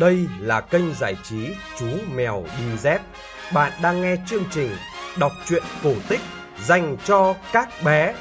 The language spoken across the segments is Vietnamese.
Đây là kênh giải trí Chú Mèo Đi Dép. Bạn đang nghe chương trình đọc truyện cổ tích dành cho các bé.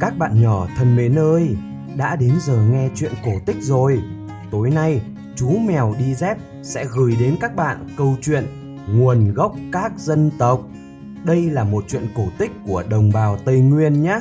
Các bạn nhỏ thân mến ơi, đã đến giờ nghe chuyện cổ tích rồi. Tối nay, chú mèo đi dép sẽ gửi đến các bạn câu chuyện Nguồn gốc các dân tộc. Đây là một chuyện cổ tích của đồng bào Tây Nguyên nhé.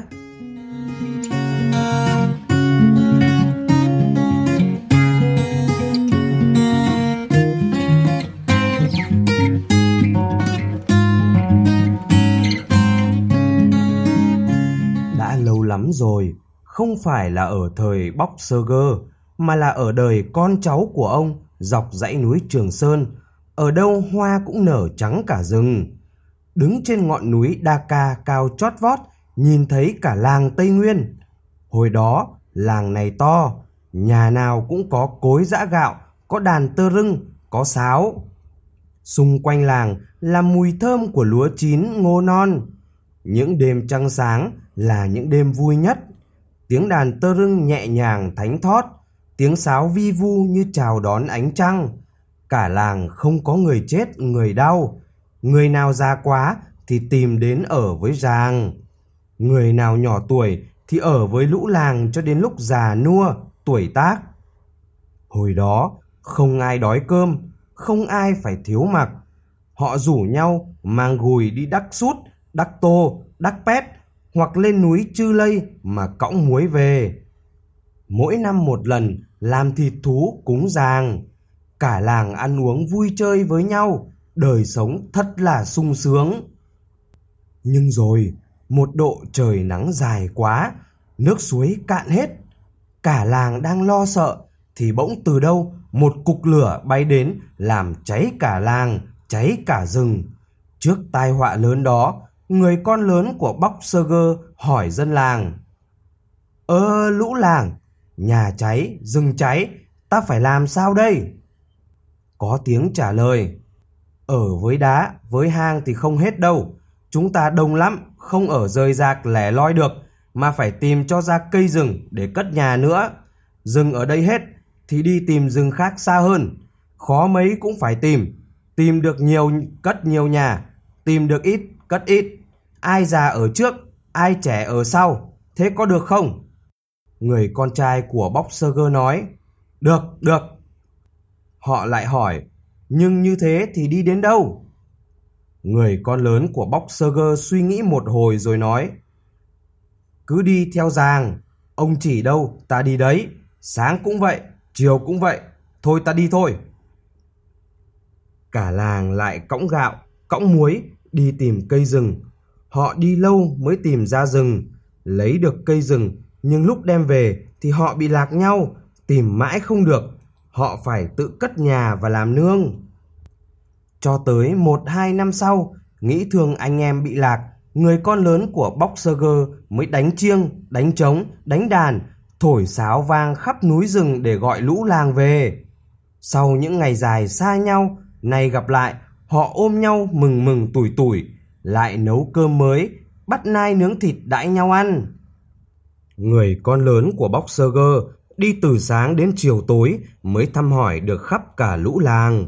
Đã lâu lắm rồi, không phải là ở thời bóc sơ gơ mà là ở đời con cháu của ông dọc dãy núi Trường Sơn, ở đâu hoa cũng nở trắng cả rừng. Đứng trên ngọn núi Đa Ca cao chót vót, nhìn thấy cả làng Tây Nguyên. Hồi đó, làng này to, nhà nào cũng có cối giã gạo, có đàn tơ rưng, có sáo. Xung quanh làng là mùi thơm của lúa chín ngô non. Những đêm trăng sáng là những đêm vui nhất. Tiếng đàn tơ rưng nhẹ nhàng thánh thót, tiếng sáo vi vu như chào đón ánh trăng. Cả làng không có người chết, người đau. Người nào già quá thì tìm đến ở với ràng. Người nào nhỏ tuổi thì ở với lũ làng cho đến lúc già nua, tuổi tác. Hồi đó, không ai đói cơm, không ai phải thiếu mặc. Họ rủ nhau mang gùi đi đắc sút, đắc tô, đắc pét hoặc lên núi Chư Lây mà cõng muối về. Mỗi năm một lần làm thịt thú cúng giàng. Cả làng ăn uống vui chơi với nhau, đời sống thật là sung sướng. Nhưng rồi, một độ trời nắng dài quá, nước suối cạn hết. Cả làng đang lo sợ, thì bỗng từ đâu một cục lửa bay đến làm cháy cả làng, cháy cả rừng. Trước tai họa lớn đó, người con lớn của bóc sơ gơ hỏi dân làng. Ơ lũ làng, nhà cháy, rừng cháy, ta phải làm sao đây? Có tiếng trả lời. Ở với đá, với hang thì không hết đâu. Chúng ta đông lắm, không ở rời rạc lẻ loi được, mà phải tìm cho ra cây rừng để cất nhà nữa. Rừng ở đây hết, thì đi tìm rừng khác xa hơn. Khó mấy cũng phải tìm. Tìm được nhiều cất nhiều nhà, tìm được ít cất ít. Ai già ở trước, ai trẻ ở sau. Thế có được không? Người con trai của Boxerger nói. Được, được. Họ lại hỏi, nhưng như thế thì đi đến đâu? Người con lớn của Boxerger suy nghĩ một hồi rồi nói. Cứ đi theo giàng, ông chỉ đâu ta đi đấy, sáng cũng vậy, chiều cũng vậy, thôi ta đi thôi. Cả làng lại cõng gạo, cõng muối, đi tìm cây rừng. Họ đi lâu mới tìm ra rừng, lấy được cây rừng, nhưng lúc đem về thì họ bị lạc nhau, tìm mãi không được. Họ phải tự cất nhà và làm nương. Cho tới một hai năm sau, nghĩ thương anh em bị lạc, người con lớn của Boxerger mới đánh chiêng, đánh trống, đánh đàn, thổi sáo vang khắp núi rừng để gọi lũ làng về. Sau những ngày dài xa nhau, nay gặp lại, họ ôm nhau mừng mừng tủi tủi, lại nấu cơm mới, bắt nai nướng thịt đãi nhau ăn. Người con lớn của Boxerger đi từ sáng đến chiều tối mới thăm hỏi được khắp cả lũ làng.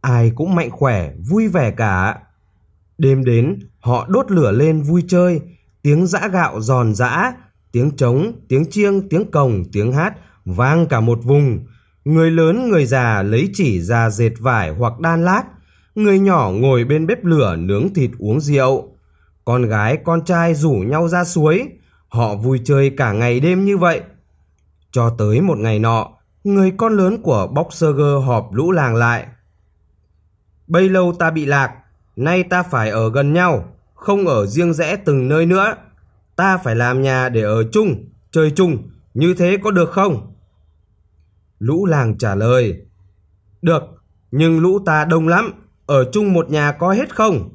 Ai cũng mạnh khỏe, vui vẻ cả. Đêm đến, họ đốt lửa lên vui chơi, tiếng giã gạo giòn giã, tiếng trống, tiếng chiêng, tiếng cồng, tiếng hát vang cả một vùng. Người lớn người già lấy chỉ ra dệt vải hoặc đan lát, người nhỏ ngồi bên bếp lửa nướng thịt uống rượu. Con gái con trai rủ nhau ra suối, họ vui chơi cả ngày đêm như vậy. Cho tới một ngày nọ, người con lớn của Boxerger họp lũ làng lại. Bây lâu ta bị lạc, nay ta phải ở gần nhau, không ở riêng rẽ từng nơi nữa. Ta phải làm nhà để ở chung, chơi chung, như thế có được không? Lũ làng trả lời. Được, nhưng lũ ta đông lắm, ở chung một nhà có hết không?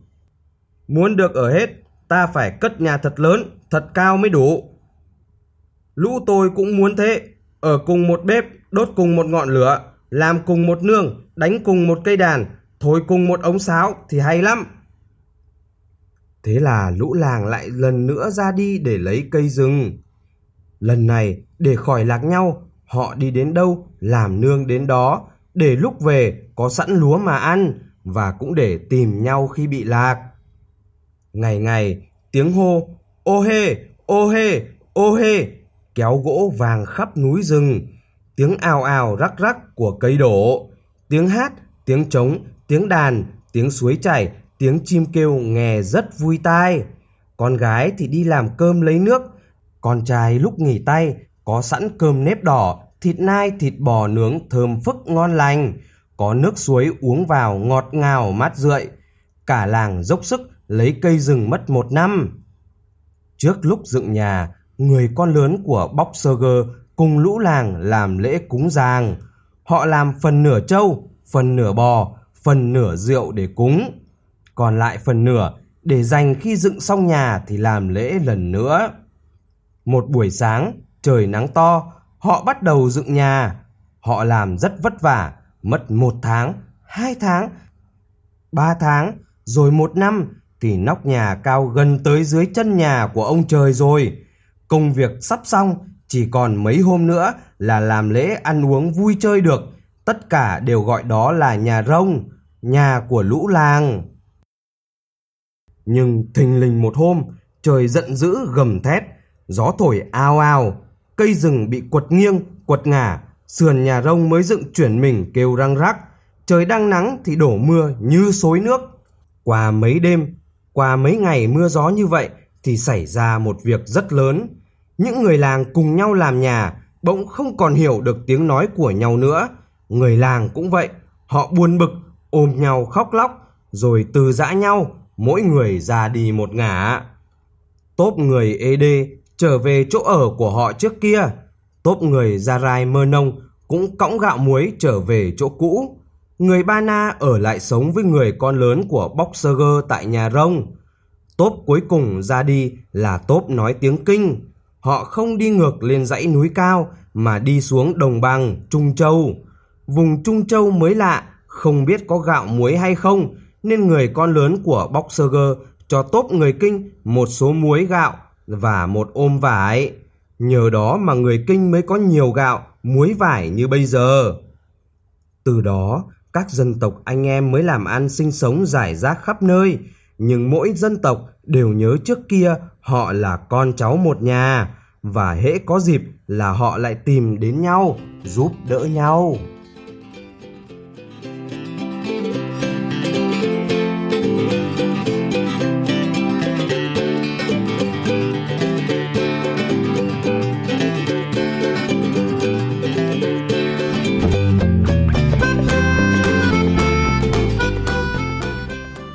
Muốn được ở hết, ta phải cất nhà thật lớn, thật cao mới đủ. Lũ tôi cũng muốn thế, ở cùng một bếp, đốt cùng một ngọn lửa, làm cùng một nương, đánh cùng một cây đàn, thổi cùng một ống sáo thì hay lắm. Thế là lũ làng lại lần nữa ra đi để lấy cây rừng. Lần này, để khỏi lạc nhau, họ đi đến đâu làm nương đến đó, để lúc về có sẵn lúa mà ăn và cũng để tìm nhau khi bị lạc. Ngày ngày, tiếng hô ô hê, ô hê, ô hê kéo gỗ vàng khắp núi rừng, tiếng ào ào rắc rắc của cây đổ, tiếng hát, tiếng trống, tiếng đàn, tiếng suối chảy, tiếng chim kêu nghe rất vui tai. Con gái thì đi làm cơm lấy nước, con trai lúc nghỉ tay có sẵn cơm nếp đỏ, thịt nai, thịt bò nướng thơm phức ngon lành, có nước suối uống vào ngọt ngào mát rượi. Cả làng dốc sức lấy cây rừng mất một năm. Trước lúc dựng nhà, người con lớn của Bóc Sơ Gơ cùng lũ làng làm lễ cúng giàng. Họ làm phần nửa trâu, phần nửa bò, phần nửa rượu để cúng. Còn lại phần nửa để dành khi dựng xong nhà thì làm lễ lần nữa. Một buổi sáng, trời nắng to, họ bắt đầu dựng nhà. Họ làm rất vất vả, mất một tháng, hai tháng, ba tháng, rồi một năm thì nóc nhà cao gần tới dưới chân nhà của ông trời rồi. Công việc sắp xong, chỉ còn mấy hôm nữa là làm lễ ăn uống vui chơi được. Tất cả đều gọi đó là nhà rông, nhà của lũ làng. Nhưng thình lình một hôm, trời giận dữ gầm thét, gió thổi ao ao, cây rừng bị quật nghiêng, quật ngả, sườn nhà rông mới dựng chuyển mình kêu răng rắc. Trời đang nắng thì đổ mưa như xối nước. Qua mấy đêm, qua mấy ngày mưa gió như vậy thì xảy ra một việc rất lớn. Những người làng cùng nhau làm nhà bỗng không còn hiểu được tiếng nói của nhau nữa. Người làng cũng vậy, họ buồn bực, ôm nhau khóc lóc, rồi từ giã nhau, mỗi người ra đi một ngả. Tốp người ED trở về chỗ ở của họ trước kia. Tốp người Gia Rai Mơ Nông cũng cõng gạo muối trở về chỗ cũ. Người Ba Na ở lại sống với người con lớn của Boxerger tại nhà rông. Tốp cuối cùng ra đi là tốp nói tiếng kinh. Họ không đi ngược lên dãy núi cao mà đi xuống đồng bằng Trung Châu. Vùng Trung Châu mới lạ, không biết có gạo muối hay không, nên người con lớn của Boxerger cho tốp người kinh một số muối gạo và một ôm vải. Nhờ đó mà người kinh mới có nhiều gạo, muối vải như bây giờ. Từ đó, các dân tộc anh em mới làm ăn sinh sống rải rác khắp nơi, nhưng mỗi dân tộc đều nhớ trước kia họ là con cháu một nhà và hễ có dịp là họ lại tìm đến nhau, giúp đỡ nhau.